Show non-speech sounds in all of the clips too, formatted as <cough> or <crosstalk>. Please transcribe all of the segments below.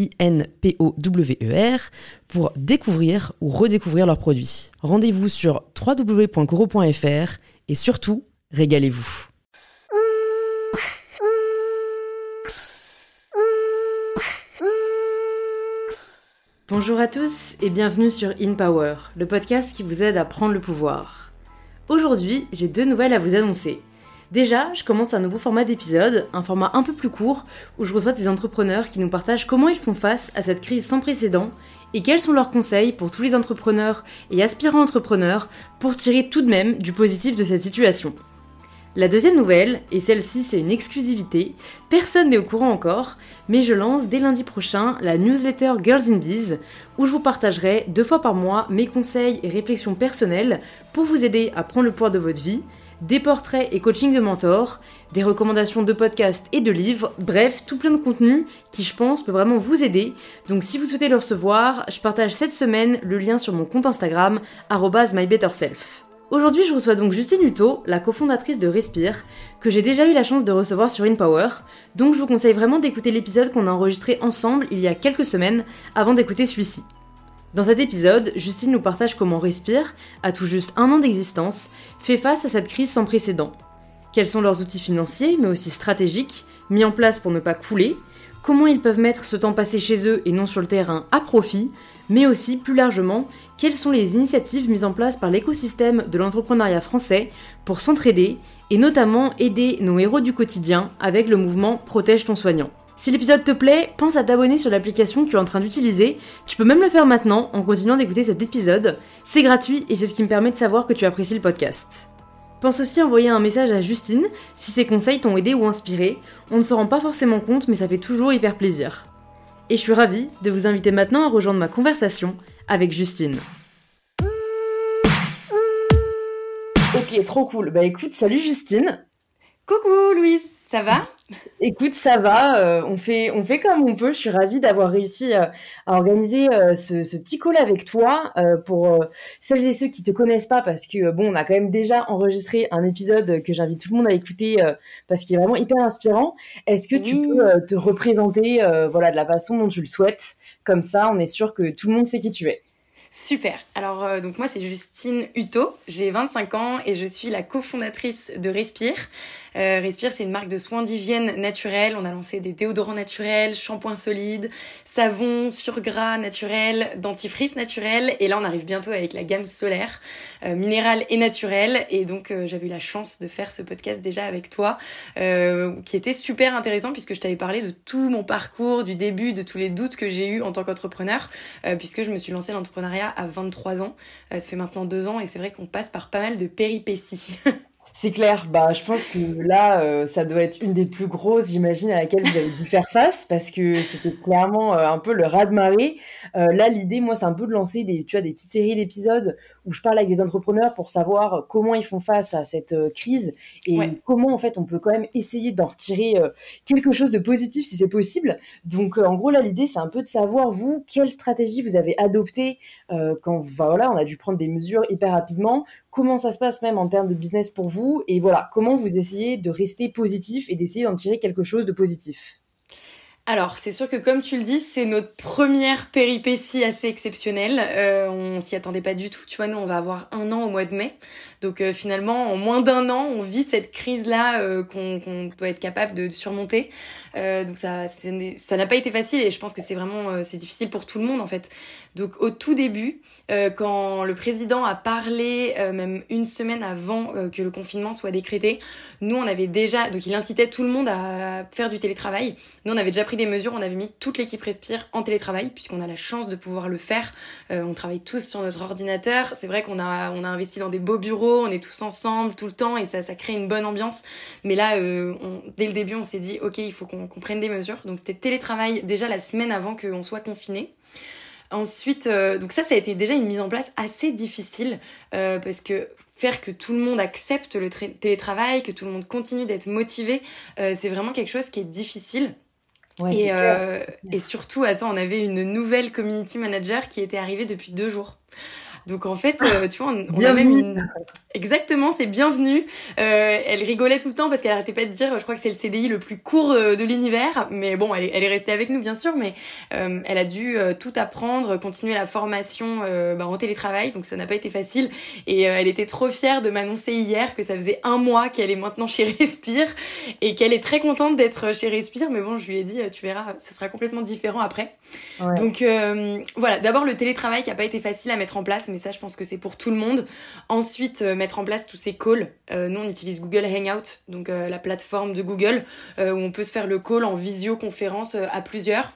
I-N-P-O-W-E-R, pour découvrir ou redécouvrir leurs produits. Rendez-vous sur www.coro.fr et surtout, régalez-vous. Bonjour à tous et bienvenue sur In Power, le podcast qui vous aide à prendre le pouvoir. Aujourd'hui, j'ai deux nouvelles à vous annoncer. Déjà, je commence un nouveau format d'épisode, un format un peu plus court, où je reçois des entrepreneurs qui nous partagent comment ils font face à cette crise sans précédent et quels sont leurs conseils pour tous les entrepreneurs et aspirants entrepreneurs pour tirer tout de même du positif de cette situation. La deuxième nouvelle, et celle-ci c'est une exclusivité, personne n'est au courant encore, mais je lance dès lundi prochain la newsletter Girls in Biz, où je vous partagerai deux fois par mois mes conseils et réflexions personnelles pour vous aider à prendre le pouvoir de votre vie, des portraits et coaching de mentors, des recommandations de podcasts et de livres, bref, tout plein de contenu qui je pense peut vraiment vous aider. Donc si vous souhaitez le recevoir, je partage cette semaine le lien sur mon compte Instagram, mybetterself. Aujourd'hui, je reçois donc Justine Hutto, la cofondatrice de Respire, que j'ai déjà eu la chance de recevoir sur InPower, donc je vous conseille vraiment d'écouter l'épisode qu'on a enregistré ensemble il y a quelques semaines avant d'écouter celui-ci. Dans cet épisode, Justine nous partage comment Respire, à tout juste un an d'existence, fait face à cette crise sans précédent. Quels sont leurs outils financiers, mais aussi stratégiques, mis en place pour ne pas couler, comment ils peuvent mettre ce temps passé chez eux et non sur le terrain à profit, mais aussi plus largement, quelles sont les initiatives mises en place par l'écosystème de l'entrepreneuriat français pour s'entraider et notamment aider nos héros du quotidien avec le mouvement Protège ton soignant? Si l'épisode te plaît, pense à t'abonner sur l'application que tu es en train d'utiliser. Tu peux même le faire maintenant en continuant d'écouter cet épisode. C'est gratuit et c'est ce qui me permet de savoir que tu apprécies le podcast. Pense aussi à envoyer un message à Justine si ses conseils t'ont aidé ou inspiré. On ne se rend pas forcément compte, mais ça fait toujours hyper plaisir. Et je suis ravie de vous inviter maintenant à rejoindre ma conversation avec Justine. Ok, trop cool. Bah écoute, salut Justine. Coucou Louise, ça va? Écoute, ça va, euh, on, fait, on fait comme on peut. Je suis ravie d'avoir réussi euh, à organiser euh, ce, ce, petit call avec toi pour celles et ceux qui te connaissent pas, parce que bon, on a quand même déjà enregistré un épisode que j'invite tout le monde à écouter parce qu'il est vraiment hyper inspirant. Est-ce que tu peux te représenter voilà, de la façon dont tu le souhaites? Comme ça, on est sûr que tout le monde sait qui tu es. Super. Alors donc moi c'est Justine Hutto, j'ai 25 ans et je suis la cofondatrice de Respire. Euh, Respire, c'est une marque de soins d'hygiène naturelle. On a lancé des déodorants naturels, shampoings solides, savons sur gras naturels, dentifrice naturel. Et là, on arrive bientôt avec la gamme solaire, euh, minérale et naturelle. Et donc, euh, j'avais eu la chance de faire ce podcast déjà avec toi, euh, qui était super intéressant puisque je t'avais parlé de tout mon parcours, du début, de tous les doutes que j'ai eu en tant qu'entrepreneur, puisque je me suis lancée l'entrepreneuriat à 23 ans. ça fait maintenant deux ans et c'est vrai qu'on passe par pas mal de péripéties. <laughs> C'est clair, bah, je pense que là, euh, ça doit être une des plus grosses, j'imagine, à laquelle vous avez dû faire face, parce que c'était clairement euh, un peu le raz-de-marée. Euh, là, l'idée, moi, c'est un peu de lancer des, tu vois, des petites séries d'épisodes où je parle avec des entrepreneurs pour savoir comment ils font face à cette crise et comment, en fait, on peut quand même essayer d'en retirer quelque chose de positif si c'est possible. Donc, en gros, là, l'idée, c'est un peu de savoir, vous, quelle stratégie vous avez adoptée quand, voilà, on a dû prendre des mesures hyper rapidement, comment ça se passe même en termes de business pour vous et voilà, comment vous essayez de rester positif et d'essayer d'en tirer quelque chose de positif. Alors, c'est sûr que comme tu le dis, c'est notre première péripétie assez exceptionnelle. Euh, on s'y attendait pas du tout. Tu vois, nous, on va avoir un an au mois de mai. Donc euh, finalement, en moins d'un an, on vit cette crise-là euh, qu'on doit être capable de, surmonter. Euh, donc ça, ça n'a pas été facile et je pense que c'est vraiment c'est difficile pour tout le monde en fait. Donc au tout début, quand le président a parlé, même une semaine avant que le confinement soit décrété, nous on avait déjà, donc il incitait tout le monde à faire du télétravail. Nous on avait déjà pris des mesures, on avait mis toute l'équipe Respire en télétravail puisqu'on a la chance de pouvoir le faire. on travaille tous sur notre ordinateur. C'est vrai qu'on a on a investi dans des beaux bureaux on est tous ensemble tout le temps et ça, ça crée une bonne ambiance. Mais là, euh, dès le début, on s'est dit, ok, il faut qu'on prenne des mesures. Donc c'était télétravail déjà la semaine avant qu'on soit confiné. Ensuite, euh, donc ça, ça a été déjà une mise en place assez difficile euh, parce que faire que tout le monde accepte le télétravail, que tout le monde continue d'être motivé, c'est vraiment quelque chose qui est difficile. et, et surtout, attends, on avait une nouvelle community manager qui était arrivée depuis deux jours. Donc en fait, euh, tu vois, on, a même une... Exactement, c'est bienvenu. Euh, elle rigolait tout le temps parce qu'elle arrêtait pas de dire, je crois que c'est le CDI le plus court euh, de l'univers. Mais bon, elle est, elle est, restée avec nous bien sûr, mais euh, elle a dû tout apprendre, continuer la formation bah, en télétravail, donc ça n'a pas été facile. Et elle était trop fière de m'annoncer hier que ça faisait un mois qu'elle est maintenant chez Respire et qu'elle est très contente d'être chez Respire. Mais bon, je lui ai dit, tu verras, ce sera complètement différent après. Donc voilà, d'abord le télétravail qui a pas été facile à mettre en place, mais ça, je pense que c'est pour tout le monde. Ensuite, euh, mettre en place tous ces calls. Euh, nous, on utilise Google Hangout, donc euh, la plateforme de Google, où on peut se faire le call en visioconférence à plusieurs.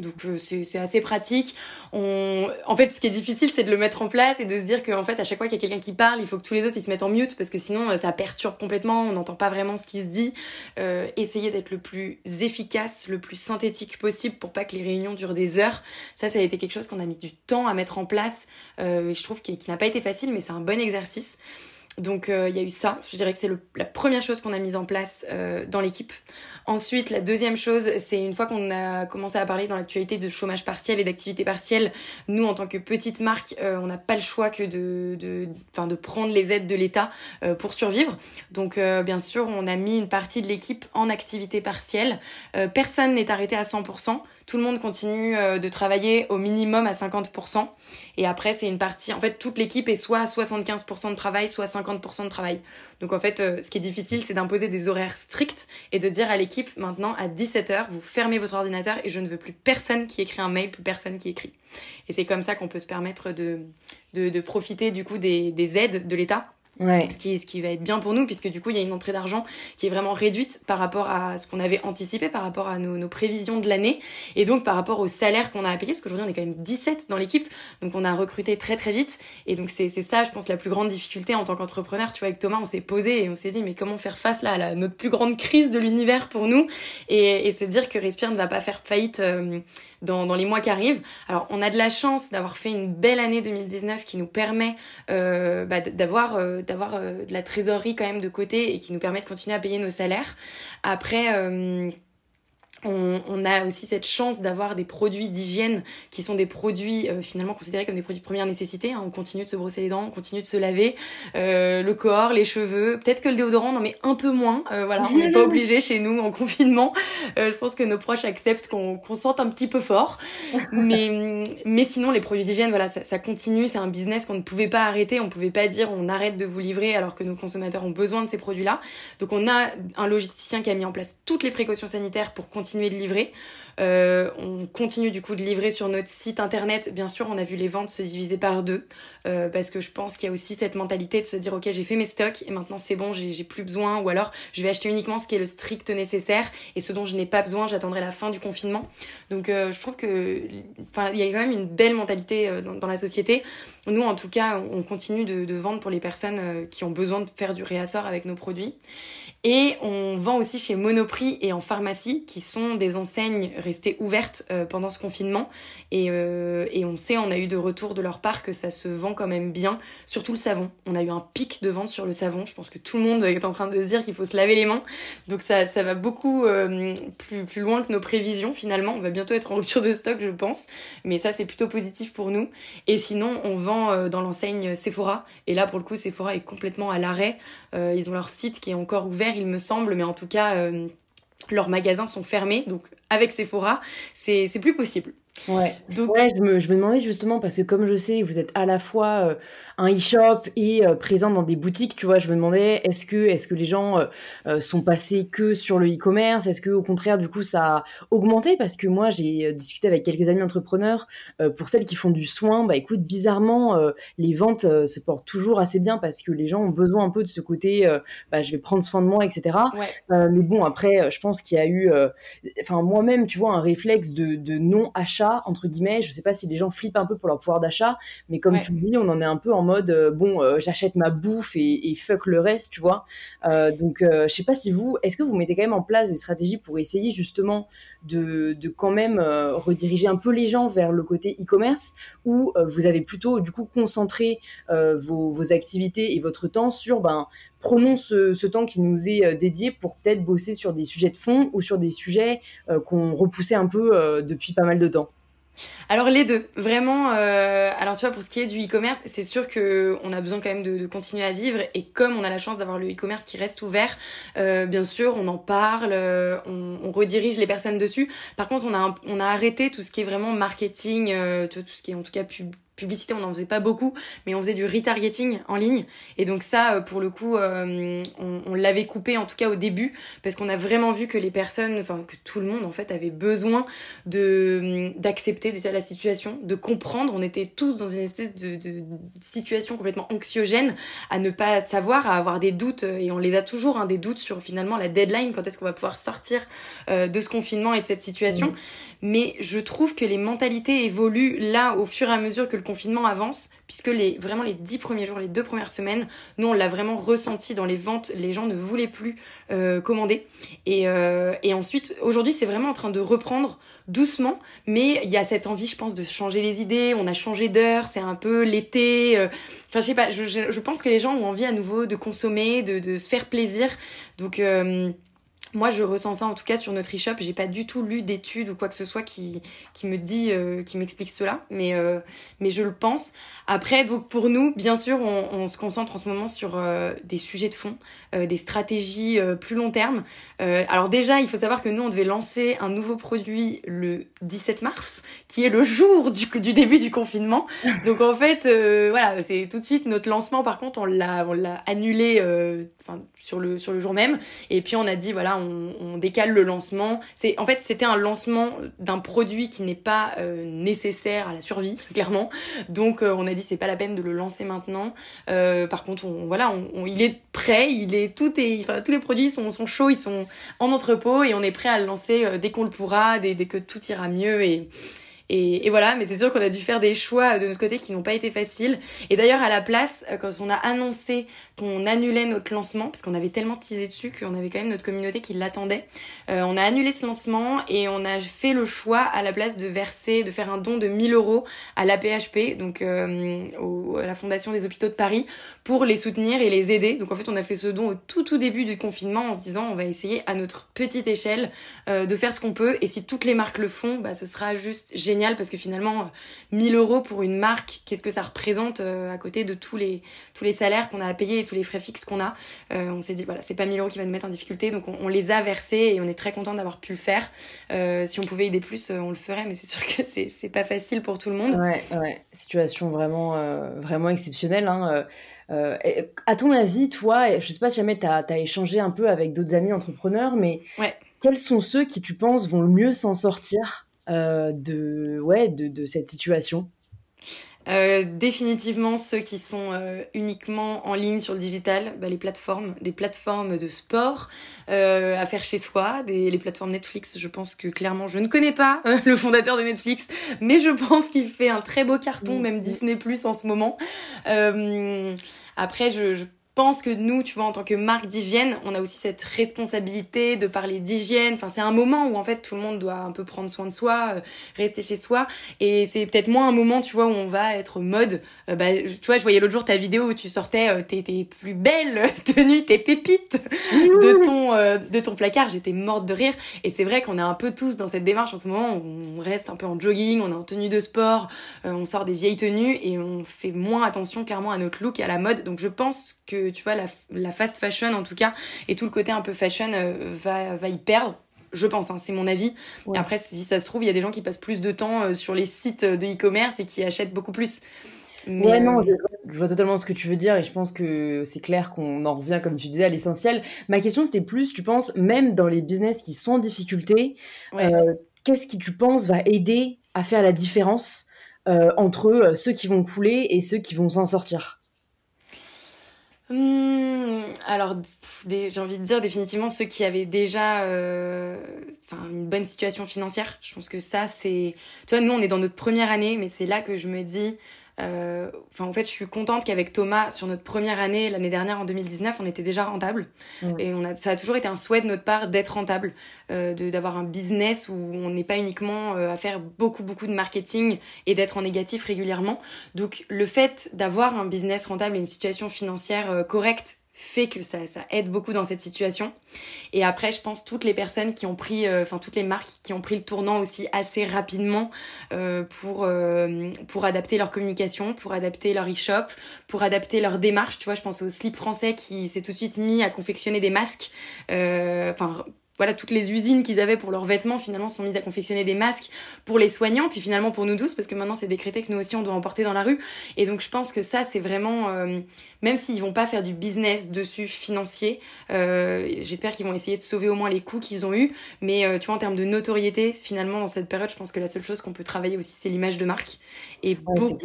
Donc euh, c'est assez pratique. On... En fait, ce qui est difficile, c'est de le mettre en place et de se dire qu'en fait, à chaque fois qu'il y a quelqu'un qui parle, il faut que tous les autres ils se mettent en mute parce que sinon euh, ça perturbe complètement. On n'entend pas vraiment ce qui se dit. Euh, essayer d'être le plus efficace, le plus synthétique possible pour pas que les réunions durent des heures. Ça, ça a été quelque chose qu'on a mis du temps à mettre en place. Euh, je trouve qu'il n'a pas été facile, mais c'est un bon exercice. Donc il y a eu ça. Je dirais que c'est la première chose qu'on a mise en place dans l'équipe. Ensuite, la deuxième chose, c'est une fois qu'on a commencé à parler dans l'actualité de chômage partiel et d'activité partielle, nous, en tant que petite marque, euh, on n'a pas le choix que de, de, de prendre les aides de l'État euh, pour survivre. Donc, euh, bien sûr, on a mis une partie de l'équipe en activité partielle. personne n'est arrêté à 100%. Tout le monde continue de travailler au minimum à 50%. Et après, c'est une partie, en fait, toute l'équipe est soit à 75% de travail, soit 50% de travail. Donc, en fait, ce qui est difficile, c'est d'imposer des horaires stricts et de dire à l'équipe maintenant à 17h, vous fermez votre ordinateur et je ne veux plus personne qui écrit un mail, plus personne qui écrit. Et c'est comme ça qu'on peut se permettre de, de, profiter du coup des aides de l'État Ouais. Ce, qui, ce qui va être bien pour nous, puisque du coup, il y a une entrée d'argent qui est vraiment réduite par rapport à ce qu'on avait anticipé, par rapport à nos, nos prévisions de l'année, et donc par rapport au salaire qu'on a à payer, parce qu'aujourd'hui, on est quand même 17 dans l'équipe, donc on a recruté très très vite, et donc c'est ça, je pense, la plus grande difficulté en tant qu'entrepreneur. Tu vois, avec Thomas, on s'est posé et on s'est dit, mais comment faire face là à notre plus grande crise de l'univers pour nous, et, et, se dire que Respire ne va pas faire faillite euh, dans, dans, les mois qui arrivent. Alors, on a de la chance d'avoir fait une belle année 2019 qui nous permet euh, bah, d'avoir... Euh, d'avoir euh, de la trésorerie quand même de côté et qui nous permet de continuer à payer nos salaires. Après, euh, on, a aussi cette chance d'avoir des produits d'hygiène qui sont des produits euh, finalement considérés comme des produits de première nécessité. Hein. On continue de se brosser les dents, on continue de se laver, euh, le corps, les cheveux. Peut-être que le déodorant, non mais un peu moins. Euh, voilà, on n'est pas <laughs> obligé chez nous en confinement. je pense que nos proches acceptent qu'on sente un petit peu fort. Mais, mais sinon, les produits d'hygiène, voilà, ça, ça continue. C'est un business qu'on ne pouvait pas arrêter. On pouvait pas dire on arrête de vous livrer alors que nos consommateurs ont besoin de ces produits-là. Donc on a un logisticien qui a mis en place toutes les précautions sanitaires pour continuer de livrer. Euh, on continue du coup de livrer sur notre site internet. Bien sûr, on a vu les ventes se diviser par deux euh, parce que je pense qu'il y a aussi cette mentalité de se dire ok j'ai fait mes stocks et maintenant c'est bon, j'ai plus besoin ou alors je vais acheter uniquement ce qui est le strict nécessaire et ce dont je n'ai pas besoin, j'attendrai la fin du confinement. Donc euh, je trouve que il y a quand même une belle mentalité dans, la société. Nous en tout cas, on continue de vendre pour les personnes qui ont besoin de faire du réassort avec nos produits. Et on vend aussi chez Monoprix et en pharmacie, qui sont des enseignes restées ouvertes euh, pendant ce confinement. Et, euh, et, on sait, on a eu de retour de leur part que ça se vend quand même bien, surtout le savon. On a eu un pic de vente sur le savon. Je pense que tout le monde est en train de se dire qu'il faut se laver les mains. Donc ça, ça va beaucoup euh, plus, plus loin que nos prévisions finalement. On va bientôt être en rupture de stock, je pense. Mais ça, c'est plutôt positif pour nous. Et sinon, on vend dans l'enseigne Sephora. Et là, pour le coup, Sephora est complètement à l'arrêt. ils ont leur site qui est encore ouvert il me semble, mais en tout cas, euh, leurs magasins sont fermés. Donc avec Sephora, c'est plus possible. Ouais. Donc... ouais je, me, je me demandais justement, parce que comme je sais, vous êtes à la fois euh, un e-shop et euh, présent dans des boutiques, tu vois, je me demandais, est-ce que, est-ce que les gens euh, sont passés que sur le e-commerce? Est-ce que au contraire, du coup, ça a augmenté? Parce que moi, j'ai discuté avec quelques amis entrepreneurs, pour celles qui font du soin, bah écoute, bizarrement, les ventes se portent toujours assez bien parce que les gens ont besoin un peu de ce côté, bah, je vais prendre soin de moi, etc. mais bon, après, je pense qu'il y a eu, enfin, moi-même, tu vois, un réflexe de, de non-achat entre guillemets. Je sais pas si les gens flippent un peu pour leur pouvoir d'achat, mais comme tu le dis, on en est un peu en mode, euh, bon, euh, j'achète ma bouffe et, fuck le reste, tu vois. Euh, donc, je sais pas si vous, est-ce que vous mettez quand même en place des stratégies pour essayer justement de, quand même rediriger un peu les gens vers le côté e-commerce, ou vous avez plutôt du coup concentré vos, activités et votre temps sur, ben, prenons ce, temps qui nous est dédié pour peut-être bosser sur des sujets de fond ou sur des sujets qu'on repoussait un peu depuis pas mal de temps? Alors les deux, vraiment. Euh, alors tu vois, pour ce qui est du e-commerce, c'est sûr que on a besoin quand même de, continuer à vivre. Et comme on a la chance d'avoir le e-commerce qui reste ouvert, euh, bien sûr, on en parle, euh, on, redirige les personnes dessus. Par contre, on a on a arrêté tout ce qui est vraiment marketing, tout, tout ce qui est en tout cas pub, publicité, on n'en faisait pas beaucoup, mais on faisait du retargeting en ligne. Et donc ça, euh, pour le coup, euh, on, l'avait coupé, en tout cas au début, parce qu'on a vraiment vu que les personnes, enfin que tout le monde en fait avait besoin de d'accepter déjà la situation, de comprendre. On était tous dans une espèce de, de, situation complètement anxiogène, à ne pas savoir, à avoir des doutes, et on les a toujours, hein, des doutes sur finalement la deadline, quand est-ce qu'on va pouvoir sortir euh, de ce confinement et de cette situation. Mais je trouve que les mentalités évoluent là au fur et à mesure que le confinement avance, puisque les, vraiment les dix premiers jours, les deux premières semaines, nous on l'a vraiment ressenti dans les ventes, les gens ne voulaient plus euh, commander. Et, euh, et ensuite, aujourd'hui c'est vraiment en train de reprendre doucement, mais il y a cette envie, je pense, de changer les idées, on a changé d'heure, c'est un peu l'été, euh, enfin je sais pas, je, je, pense que les gens ont envie à nouveau de consommer, de, de se faire plaisir, donc... Moi, je ressens ça en tout cas sur notre e-shop. J'ai pas du tout lu d'études ou quoi que ce soit qui, qui me dit, euh, qui m'explique cela, mais, euh, mais je le pense. Après, donc pour nous, bien sûr, on, se concentre en ce moment sur euh, des sujets de fond, des stratégies plus long terme. alors déjà, il faut savoir que nous, on devait lancer un nouveau produit le 17 mars, qui est le jour du, du début du confinement. Donc en fait, voilà, c'est tout de suite notre lancement. Par contre, on l'a, annulé, sur le sur le jour même. Et puis on a dit voilà, on, on décale le lancement. C'est en fait c'était un lancement d'un produit qui n'est pas euh, nécessaire à la survie <laughs> clairement. Donc euh, on a dit c'est pas la peine de le lancer maintenant. Euh, par contre on voilà, il est prêt, il est tout est tous les produits sont sont chauds, ils sont en entrepôt et on est prêt à le lancer dès qu'on le pourra, dès, dès que tout ira mieux et et, voilà, mais c'est sûr qu'on a dû faire des choix de notre côté qui n'ont pas été faciles. Et d'ailleurs, à la place, euh, quand on a annoncé qu'on annulait notre lancement, parce qu'on avait tellement teasé dessus qu'on avait quand même notre communauté qui l'attendait, euh, on a annulé ce lancement et on a fait le choix à la place de verser, de faire un don de 1000 euros à la PHP, donc euh, à la Fondation des Hôpitaux de Paris, pour les soutenir et les aider. Donc en fait, on a fait ce don au tout tout début du confinement en se disant on va essayer à notre petite échelle euh, de faire ce qu'on peut et si toutes les marques le font, bah, ce sera juste génial parce que finalement 1000 euros pour une marque qu'est-ce que ça représente euh, à côté de tous les tous les salaires qu'on a à payer et tous les frais fixes qu'on a euh, on s'est dit voilà c'est pas 1000 euros qui va nous mettre en difficulté donc on, les a versés et on est très content d'avoir pu le faire euh, si on pouvait aider plus on le ferait mais c'est sûr que c'est c'est pas facile pour tout le monde ouais ouais situation vraiment vraiment exceptionnelle hein. à ton avis, toi, je sais pas si jamais tu as, as, échangé un peu avec d'autres amis entrepreneurs, mais ouais. quels sont ceux qui, tu penses, vont le mieux s'en sortir euh, de, ouais, de, de, cette situation euh, définitivement ceux qui sont euh, uniquement en ligne sur le digital, bah, les plateformes, des plateformes de sport euh, à faire chez soi, des, les plateformes Netflix. Je pense que clairement, je ne connais pas euh, le fondateur de Netflix, mais je pense qu'il fait un très beau carton, mmh. même Disney Plus en ce moment. après, je, je pense que nous, tu vois, en tant que marque d'hygiène, on a aussi cette responsabilité de parler d'hygiène. Enfin, c'est un moment où en fait tout le monde doit un peu prendre soin de soi, euh, rester chez soi. Et c'est peut-être moins un moment, tu vois, où on va être mode. Euh, bah, tu vois, je voyais l'autre jour ta vidéo où tu sortais euh, tes, tes, plus belles <laughs> tenues, tes pépites de ton de ton placard. J'étais morte de rire. Et c'est vrai qu'on est un peu tous dans cette démarche en ce moment. On reste un peu en jogging, on est en tenue de sport, on sort des vieilles tenues et on fait moins attention clairement à notre look et à la mode. Donc je pense que tu vois, la, fast fashion en tout cas, et tout le côté un peu fashion euh, va, va y perdre je pense, hein, c'est mon avis. après, si ça se trouve, il y a des gens qui passent plus de temps sur les sites de e-commerce et qui achètent beaucoup plus. ouais, non, je, je, vois totalement ce que tu veux dire et je pense que c'est clair qu'on en revient, comme tu disais, à l'essentiel. Ma question, c'était plus, tu penses, même dans les business qui sont en difficulté, qu'est-ce qui, tu penses, va aider à faire la différence euh, entre euh, ceux qui vont couler et ceux qui vont s'en sortir? Hmm, alors, j'ai envie de dire définitivement ceux qui avaient déjà euh, une bonne situation financière. Je pense que ça, c'est... Tu vois, nous, on est dans notre première année, mais c'est là que je me dis, euh, enfin, en fait, je suis contente qu'avec Thomas, sur notre première année, l'année dernière, en 2019, on était déjà rentable. Et on a, ça a toujours été un souhait de notre part d'être rentable, euh, d'avoir un business où on n'est pas uniquement euh, à faire beaucoup, beaucoup de marketing et d'être en négatif régulièrement. Donc, le fait d'avoir un business rentable et une situation financière euh, correcte fait que ça, ça aide beaucoup dans cette situation. Et après, je pense toutes les personnes qui ont pris, euh, enfin toutes les marques qui ont pris le tournant aussi assez rapidement euh, pour euh, pour adapter leur communication, pour adapter leur e-shop, pour adapter leur démarche. Tu vois, je pense au slip français qui s'est tout de suite mis à confectionner des masques. Enfin voilà, toutes les usines qu'ils avaient pour leurs vêtements finalement sont mises à confectionner des masques pour les soignants, puis finalement pour nous tous, parce que maintenant c'est décrété que nous aussi on doit en porter dans la rue. Et donc je pense que ça c'est vraiment, euh, même s'ils vont pas faire du business dessus financier, euh, j'espère qu'ils vont essayer de sauver au moins les coûts qu'ils ont eu. Mais euh, tu vois en termes de notoriété, finalement dans cette période, je pense que la seule chose qu'on peut travailler aussi c'est l'image de marque. Et beaucoup,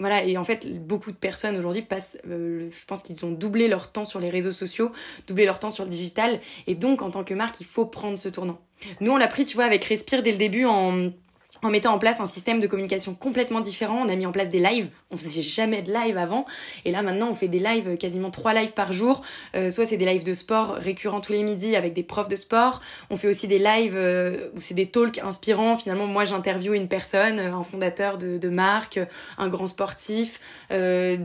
voilà, et en fait, beaucoup de personnes aujourd'hui passent, euh, je pense qu'ils ont doublé leur temps sur les réseaux sociaux, doublé leur temps sur le digital, et donc en tant que marque, il faut prendre ce tournant. Nous, on l'a pris, tu vois, avec Respire dès le début en en mettant en place un système de communication complètement différent. On a mis en place des lives. On faisait jamais de live avant. Et là, maintenant, on fait des lives, quasiment trois lives par jour. Euh, soit c'est des lives de sport récurrents tous les midis avec des profs de sport. On fait aussi des lives euh, où c'est des talks inspirants. Finalement, moi, j'interviewe une personne, un fondateur de, marque, un grand sportif. Euh.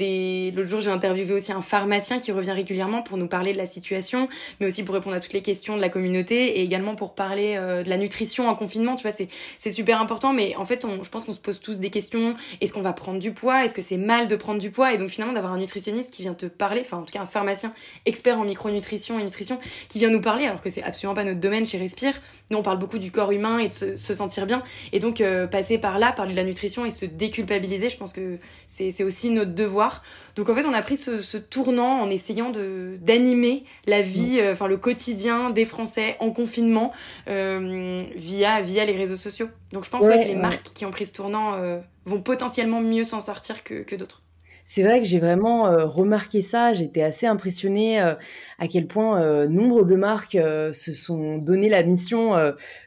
L'autre jour, j'ai interviewé aussi un pharmacien qui revient régulièrement pour nous parler de la situation, mais aussi pour répondre à toutes les questions de la communauté et également pour parler euh, de la nutrition en confinement. Tu vois, c'est super important mais en fait, je pense qu'on se pose tous des questions. Est-ce qu'on va prendre du poids? Est-ce que c'est mal de prendre du poids? Et donc finalement, d'avoir un nutritionniste qui vient te parler, enfin en tout cas un pharmacien expert en micronutrition et nutrition, qui vient nous parler, alors que c'est absolument pas notre domaine chez Respire. Nous, on parle beaucoup du corps humain et de se, sentir bien. Et donc, euh, passer par là, parler de la nutrition et se déculpabiliser, je pense que c'est aussi notre devoir. Donc en fait, on a pris ce, tournant en essayant de d'animer la vie, euh, enfin le quotidien des Français en confinement euh, via via les réseaux sociaux. Donc je pense que les marques qui ont pris ce tournant euh, vont potentiellement mieux s'en sortir que, que d'autres c'est vrai que j'ai vraiment euh, remarqué ça. J'étais assez impressionnée euh, à quel point euh, nombre de marques se sont donné la mission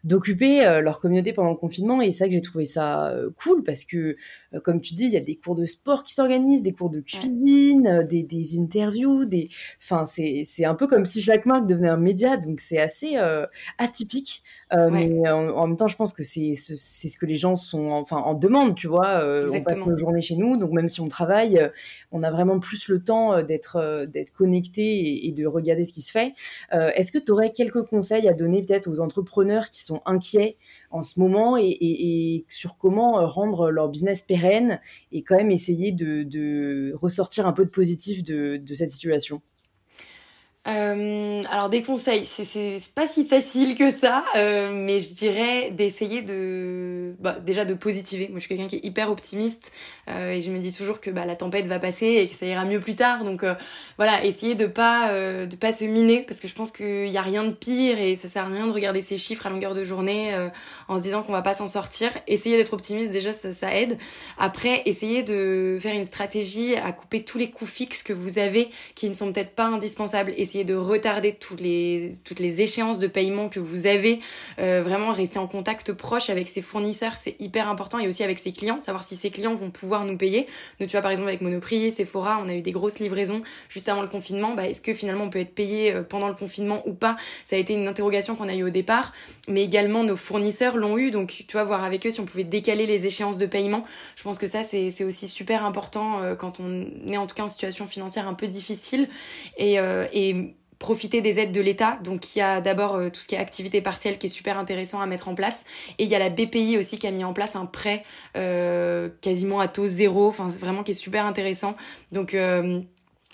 d'occuper leur communauté pendant le confinement. Et c'est vrai que j'ai trouvé ça cool parce que, comme tu dis, il y a des cours de sport qui s'organisent, des cours de cuisine, des, des, interviews, des. Enfin, c'est un peu comme si chaque marque devenait un média. Donc c'est assez atypique. Mais en, même temps, je pense que c'est ce que les gens sont enfin en demande, tu vois. on passe nos journées chez nous, donc même si on travaille, on a vraiment plus le temps euh, d'être euh, d'être connecté et, de regarder ce qui se fait. Euh, est-ce que tu aurais quelques conseils à donner peut-être aux entrepreneurs qui sont inquiets en ce moment et, sur comment rendre leur business pérenne et quand même essayer de, ressortir un peu de positif de cette situation? Euh, alors des conseils, c'est pas si facile que ça, euh, mais je dirais d'essayer de, bah, déjà de positiver. Moi, je suis quelqu'un qui est hyper optimiste euh, et je me dis toujours que bah, la tempête va passer et que ça ira mieux plus tard. Donc euh, voilà, essayer de pas de pas se miner parce que je pense qu'il y a rien de pire et ça sert à rien de regarder ces chiffres à longueur de journée en se disant qu'on va pas s'en sortir. Essayer d'être optimiste déjà, ça, ça aide. Après, essayer de faire une stratégie à couper tous les coûts fixes que vous avez qui ne sont peut-être pas indispensables. De retarder toutes les, toutes les échéances de paiement que vous avez. Euh, vraiment rester en contact proche avec ses fournisseurs, c'est hyper important et aussi avec ses clients, savoir si ses clients vont pouvoir nous payer. Nous, tu vois, par exemple, avec Monoprix, Sephora, on a eu des grosses livraisons juste avant le confinement. Bah, est-ce que finalement on peut être payé euh, pendant le confinement ou pas? Ça a été une interrogation qu'on a eu au départ, mais également nos fournisseurs l'ont eu. Donc, tu vois, voir avec eux si on pouvait décaler les échéances de paiement. Je pense que ça, c'est aussi super important euh, quand on est en tout cas en situation financière un peu difficile. Et, et profiter des aides de l'État. Donc il y a d'abord euh, tout ce qui est activité partielle qui est super intéressant à mettre en place. Et il y a la BPI aussi qui a mis en place un prêt euh, quasiment à taux zéro, enfin vraiment qui est super intéressant. Donc euh,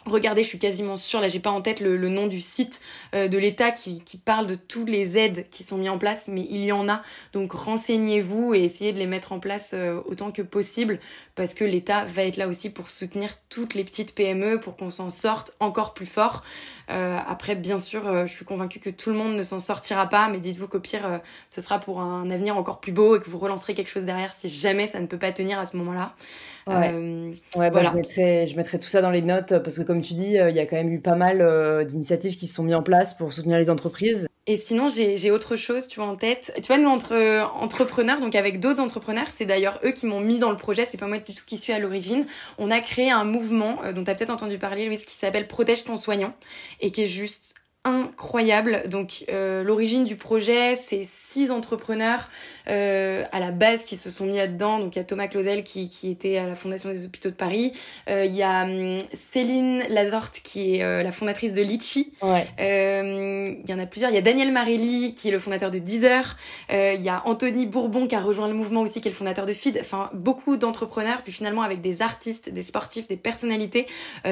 Regardez, je suis quasiment sûre, là j'ai pas en tête le, nom du site euh, de l'État qui, qui, parle de toutes les aides qui sont mises en place, mais il y en a. Donc renseignez-vous et essayez de les mettre en place euh, autant que possible parce que l'État va être là aussi pour soutenir toutes les petites PME pour qu'on s'en sorte encore plus fort. Euh, après, bien sûr, euh, je suis convaincue que tout le monde ne s'en sortira pas, mais dites-vous qu'au pire, ce sera pour un avenir encore plus beau et que vous relancerez quelque chose derrière si jamais ça ne peut pas tenir à ce moment-là. Ouais, ouais bah, je, mettrai, je mettrai tout ça dans les notes parce que, comme tu dis, il y a quand même eu pas mal d'initiatives qui se sont mises en place pour soutenir les entreprises. Et sinon, j'ai autre chose, tu vois, en tête. Tu vois, nous, entre entrepreneurs, donc avec d'autres entrepreneurs, c'est d'ailleurs eux qui m'ont mis dans le projet, c'est pas moi du tout qui suis à l'origine. On a créé un mouvement dont tu as peut-être entendu parler, Louise, qui s'appelle Protège ton soignant et qui est juste incroyable. Donc euh, l'origine du projet, c'est six entrepreneurs euh, à la base qui se sont mis là-dedans. Donc il y a Thomas Clausel qui, qui était à la Fondation des Hôpitaux de Paris. Euh, il y a hum, Céline Lazorte qui est euh, la fondatrice de Litchi. Ouais. Euh, il y en a plusieurs. Il y a Daniel Marelli qui est le fondateur de Deezer. Euh, il y a Anthony Bourbon qui a rejoint le mouvement aussi qui est le fondateur de Feed. Enfin beaucoup d'entrepreneurs. Puis finalement avec des artistes, des sportifs, des personnalités,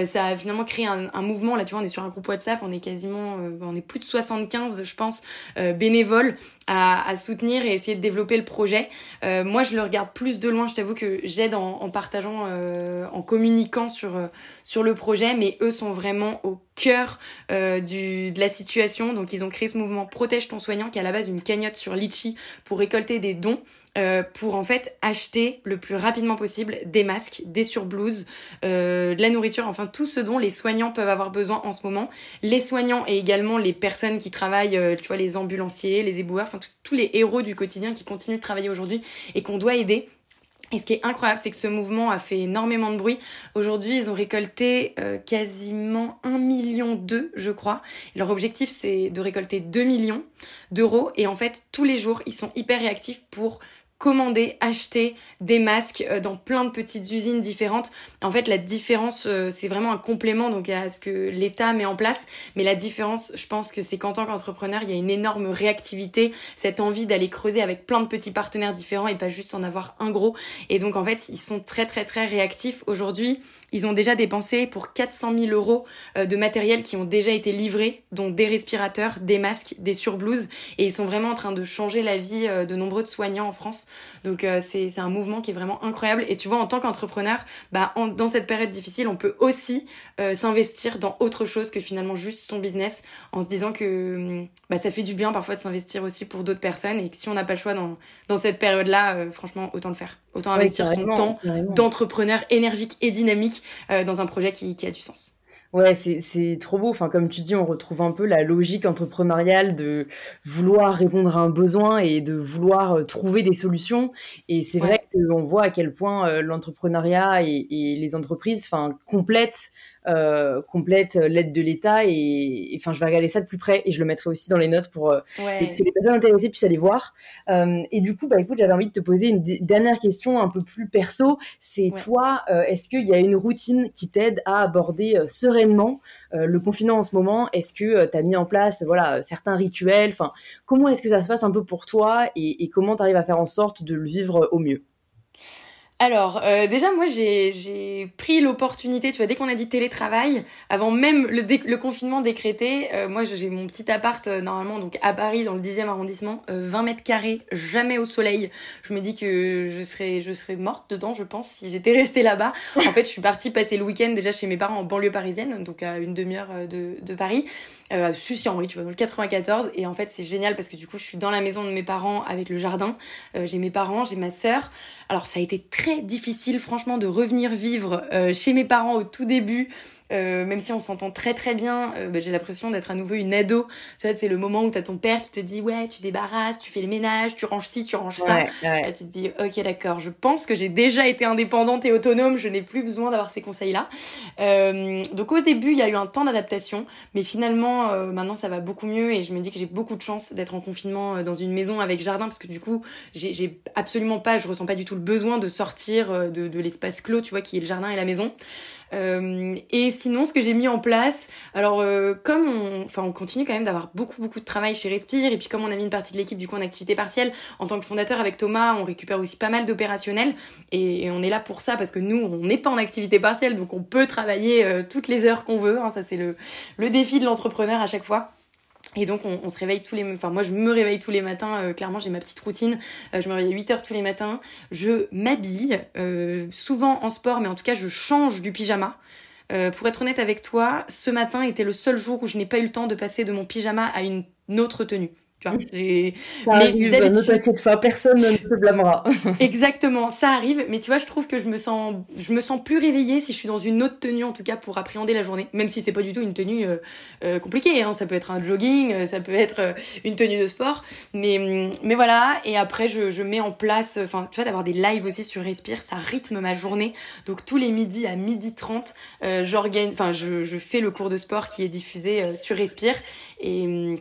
ça a finalement créé un, un, mouvement. Là tu vois on est sur un groupe WhatsApp, on est quasiment, on est plus de 75 je pense bénévoles à, soutenir et essayer de développer le projet. Euh, moi, je le regarde plus de loin. Je t'avoue que j'aide en, partageant, euh, en communiquant sur, euh, sur le projet, mais eux sont vraiment au cœur du, de la situation. Donc, ils ont créé ce mouvement Protège ton soignant, qui est à la base une cagnotte sur Litchi pour récolter des dons. Euh, pour en fait acheter le plus rapidement possible des masques, des surblouses, euh, de la nourriture, enfin tout ce dont les soignants peuvent avoir besoin en ce moment. Les soignants et également les personnes qui travaillent, euh, tu vois, les ambulanciers, les éboueurs, enfin tous les héros du quotidien qui continuent de travailler aujourd'hui et qu'on doit aider. Et ce qui est incroyable, c'est que ce mouvement a fait énormément de bruit. Aujourd'hui, ils ont récolté euh, quasiment 1 million d'eux, je crois. leur objectif, c'est de récolter 2 millions d'euros. Et en fait, tous les jours, ils sont hyper réactifs pour commander, acheter des masques euh, dans plein de petites usines différentes. En fait, la différence, euh, c'est vraiment un complément donc à ce que l'État met en place. Mais la différence, je pense que c'est qu'en tant qu'entrepreneur, il y a une énorme réactivité, cette envie d'aller creuser avec plein de petits partenaires différents et pas juste en avoir un gros. Et donc, en fait, ils sont très, très, très réactifs. Aujourd'hui, ils ont déjà dépensé pour 400 000 euros euh, de matériel qui ont déjà été livrés, dont des respirateurs, des masques, des surblouses. Et ils sont vraiment en train de changer la vie de nombreux soignants en France. Donc euh, c'est un mouvement qui est vraiment incroyable. Et tu vois, en tant qu'entrepreneur, bah, dans cette période difficile, on peut aussi euh, s'investir dans autre chose que finalement juste son business, en se disant que bah, ça fait du bien parfois de s'investir aussi pour d'autres personnes et que si on n'a pas le choix dans, dans cette période-là, euh, franchement, autant le faire. Autant investir son temps d'entrepreneur énergique et dynamique dans un projet qui, qui a du sens. Ouais, c'est trop beau. Enfin, comme tu dis, on retrouve un peu la logique entrepreneuriale de vouloir répondre à un besoin et de vouloir euh, trouver des solutions. Et c'est vrai qu'on voit à quel point euh, l'entrepreneuriat et, et, les entreprises enfin, complètent euh, complète euh, l'aide de l'État. Et enfin, je vais regarder ça de plus près et je le mettrai aussi dans les notes pour euh, que les personnes intéressées puissent aller voir. et du coup, bah, écoute, j'avais envie de te poser une dernière question un peu plus perso. C'est toi, est-ce qu'il y a une routine qui t'aide à aborder sereinement le confinement en ce moment? Est-ce que tu as mis en place voilà, certains rituels? Enfin, Comment est-ce que ça se passe un peu pour toi et, et comment tu arrives à faire en sorte de le vivre au mieux? Alors, euh, déjà, moi, j'ai pris l'opportunité, tu vois, dès qu'on a dit télétravail, avant même le, confinement décrété, euh, moi, j'ai mon petit appart, euh, normalement, donc à Paris, dans le 10e arrondissement, 20 mètres carrés, jamais au soleil. Je me dis que je serais, je serais morte dedans, je pense, si j'étais restée là-bas. En fait, je suis partie passer le week-end déjà chez mes parents en banlieue parisienne, donc à une demi-heure de, de Paris euh, Sucy-en-Henri, tu vois, dans le 94. Et en fait, c'est génial parce que du coup, je suis dans la maison de mes parents avec le jardin. Euh, j'ai mes parents, j'ai ma sœur. Alors, ça a été très difficile, franchement, de revenir vivre euh, chez mes parents au tout début. Euh, même si on s'entend très très bien, euh, bah, j'ai l'impression d'être à nouveau une ado. Tu vois, c'est le moment où t'as ton père qui te dit ouais, tu débarrasses, tu fais le ménage, tu ranges ci, tu ranges ça. Tu te dis ok d'accord, je pense que j'ai déjà été indépendante et autonome, je n'ai plus besoin d'avoir ces conseils-là. Euh, donc au début, il y a eu un temps d'adaptation, mais finalement euh, maintenant ça va beaucoup mieux et je me dis que j'ai beaucoup de chance d'être en confinement dans une maison avec jardin parce que du coup j'ai absolument pas, je ressens pas du tout le besoin de sortir de, de l'espace clos, tu vois, qui est le jardin et la maison. Et sinon, ce que j'ai mis en place, alors comme on, enfin, on continue quand même d'avoir beaucoup beaucoup de travail chez Respire, et puis comme on a mis une partie de l'équipe du coup en activité partielle, en tant que fondateur avec Thomas, on récupère aussi pas mal d'opérationnels, et, on est là pour ça parce que nous, on n'est pas en activité partielle, donc on peut travailler toutes les heures qu'on veut. Hein, ça c'est le le défi de l'entrepreneur à chaque fois. Et donc on, se réveille tous les enfin moi je me réveille tous les matins euh, clairement j'ai ma petite routine. Euh, je me réveille à 8 heures tous les matins. Je m'habille euh, souvent en sport mais en tout cas je change du pyjama. Pour être honnête avec toi ce matin était le seul jour où je n'ai pas eu le temps de passer de mon pyjama à une autre tenue tu vois, j'ai... Ça arrive, ne t'inquiète pas, personne ne te blâmera. <laughs> Exactement, ça arrive, mais tu vois, je trouve que je me sens, je me sens plus réveillée si je suis dans une autre tenue, en tout cas, pour appréhender la journée, même si c'est pas du tout une tenue euh, euh, compliquée, hein. ça peut être un jogging, euh, ça peut être une tenue de sport, mais, mm, mais voilà, et après, je, je mets en place, enfin, tu vois, d'avoir des lives aussi sur Respire, ça rythme ma journée, donc tous les midis à midi 30, j'organise, enfin, je, je fais le cours de sport qui est diffusé sur Respire, et mm,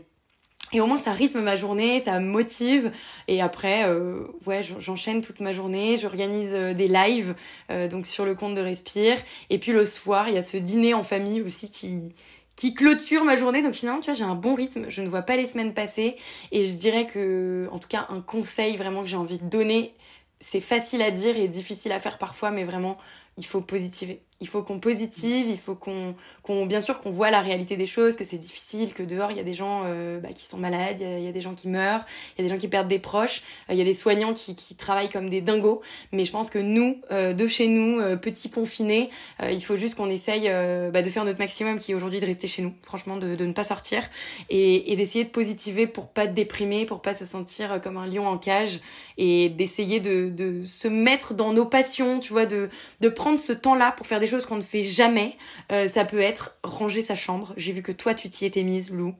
et au moins ça rythme ma journée, ça me motive. Et après, euh, ouais, j'enchaîne toute ma journée, j'organise euh, des lives euh, donc sur le compte de Respire. Et puis le soir, il y a ce dîner en famille aussi qui qui clôture ma journée. Donc finalement, tu vois, j'ai un bon rythme. Je ne vois pas les semaines passer. Et je dirais que, en tout cas, un conseil vraiment que j'ai envie de donner, c'est facile à dire et difficile à faire parfois, mais vraiment, il faut positiver il faut qu'on positive, il faut qu'on, qu'on bien sûr qu'on voit la réalité des choses, que c'est difficile, que dehors il y a des gens euh, bah, qui sont malades, il y, a, des gens qui meurent, il y a des gens qui perdent des proches, euh, il y a des soignants qui, qui travaillent comme des dingos. Mais je pense que nous, euh, de chez nous, petits confinés, il faut juste qu'on essaye bah, de faire notre maximum, qui est aujourd'hui de rester chez nous, franchement, de, de ne pas sortir et, d'essayer de positiver pour pas déprimer, pour pas se sentir comme un lion en cage et d'essayer de, de se mettre dans nos passions, tu vois, de, de prendre ce temps-là pour faire des choses qu'on ne fait jamais. Euh, ça peut être ranger sa chambre. J'ai vu que toi, tu t'y étais mise, Lou.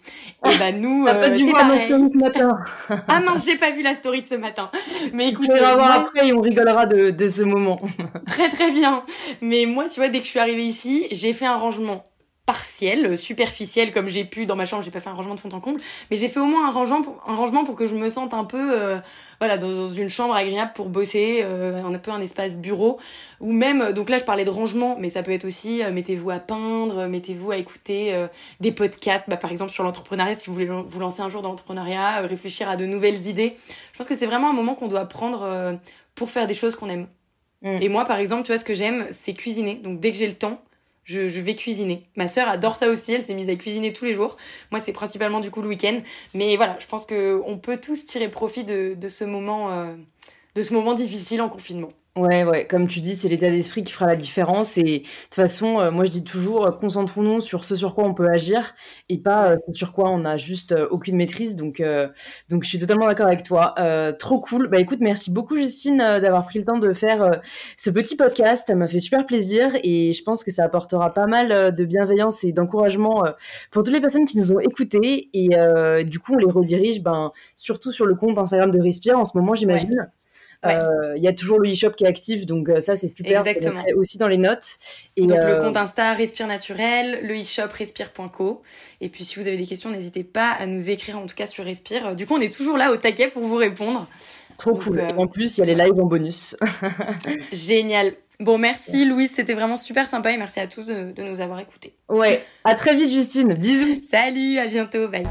Et bah nous, <laughs> euh, pas dû voir ma story ce matin. <laughs> ah mince, j'ai pas vu la story de ce matin. Mais écoute, on va voir après et on rigolera de, de ce moment. <laughs> très très bien. Mais moi, tu vois, dès que je suis arrivée ici, j'ai fait un rangement partiel, superficiel comme j'ai pu dans ma chambre, j'ai pas fait un rangement de fond en comble, mais j'ai fait au moins un rangement pour, un rangement pour que je me sente un peu euh, voilà dans, une chambre agréable pour bosser, euh, un peu un espace bureau ou même donc là je parlais de rangement, mais ça peut être aussi euh, mettez-vous à peindre, mettez-vous à écouter des podcasts, bah, par exemple sur l'entrepreneuriat si vous voulez vous lancer un jour dans l'entrepreneuriat, réfléchir à de nouvelles idées. Je pense que c'est vraiment un moment qu'on doit prendre pour faire des choses qu'on aime. Mm. Et moi par exemple, tu vois ce que j'aime, c'est cuisiner. Donc dès que j'ai le temps, je, vais cuisiner. Ma sœur adore ça aussi, elle s'est mise à cuisiner tous les jours. Moi, c'est principalement du coup le week-end. Mais voilà, je pense qu'on peut tous tirer profit de, ce moment, euh, de ce moment difficile en confinement. Ouais, ouais, comme tu dis, c'est l'état d'esprit qui fera la différence. Et de toute façon, euh, moi je dis toujours, euh, concentrons-nous sur ce sur quoi on peut agir et pas euh, ce sur quoi on n'a juste aucune maîtrise. Donc, je suis totalement d'accord avec toi. trop cool. Bah écoute, merci beaucoup Justine d'avoir pris le temps de faire ce petit podcast. Ça m'a fait super plaisir et je pense que ça apportera pas mal de bienveillance et d'encouragement pour toutes les personnes qui nous ont écoutés. Et du coup, on les redirige ben, surtout sur le compte Instagram de Respire en ce moment, j'imagine. Il y a toujours le e-shop qui est actif, donc euh, ça c'est super. Exactement. Aussi dans les notes. Et donc le euh, compte Insta Respire Naturel, le e-shop respire.co. Et puis si vous avez des questions, n'hésitez pas à nous écrire en tout cas sur Respire. Du coup, on est toujours là au taquet pour vous répondre. Trop cool. En plus, il y a les lives en bonus. <laughs> Génial. Bon, merci Louise, c'était vraiment super sympa et merci à tous de, de nous avoir écoutés. Ouais, à très vite Justine. Bisous. Salut, à bientôt. Bye.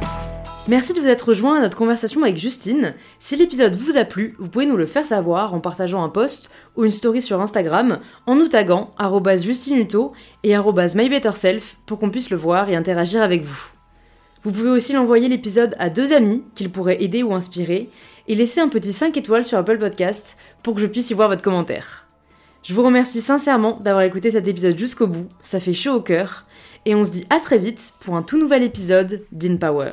Merci de vous être rejoint à notre conversation avec Justine. Si l'épisode vous a plu, vous pouvez nous le faire savoir en partageant un post ou une story sur Instagram en nous taguant justinuto et mybetterself pour qu'on puisse le voir et interagir avec vous. Vous pouvez aussi l'envoyer l'épisode à deux amis qu'il pourrait aider ou inspirer et laisser un petit 5 étoiles sur Apple Podcast pour que je puisse y voir votre commentaire. Je vous remercie sincèrement d'avoir écouté cet épisode jusqu'au bout, ça fait chaud au cœur, et on se dit à très vite pour un tout nouvel épisode d'InPower.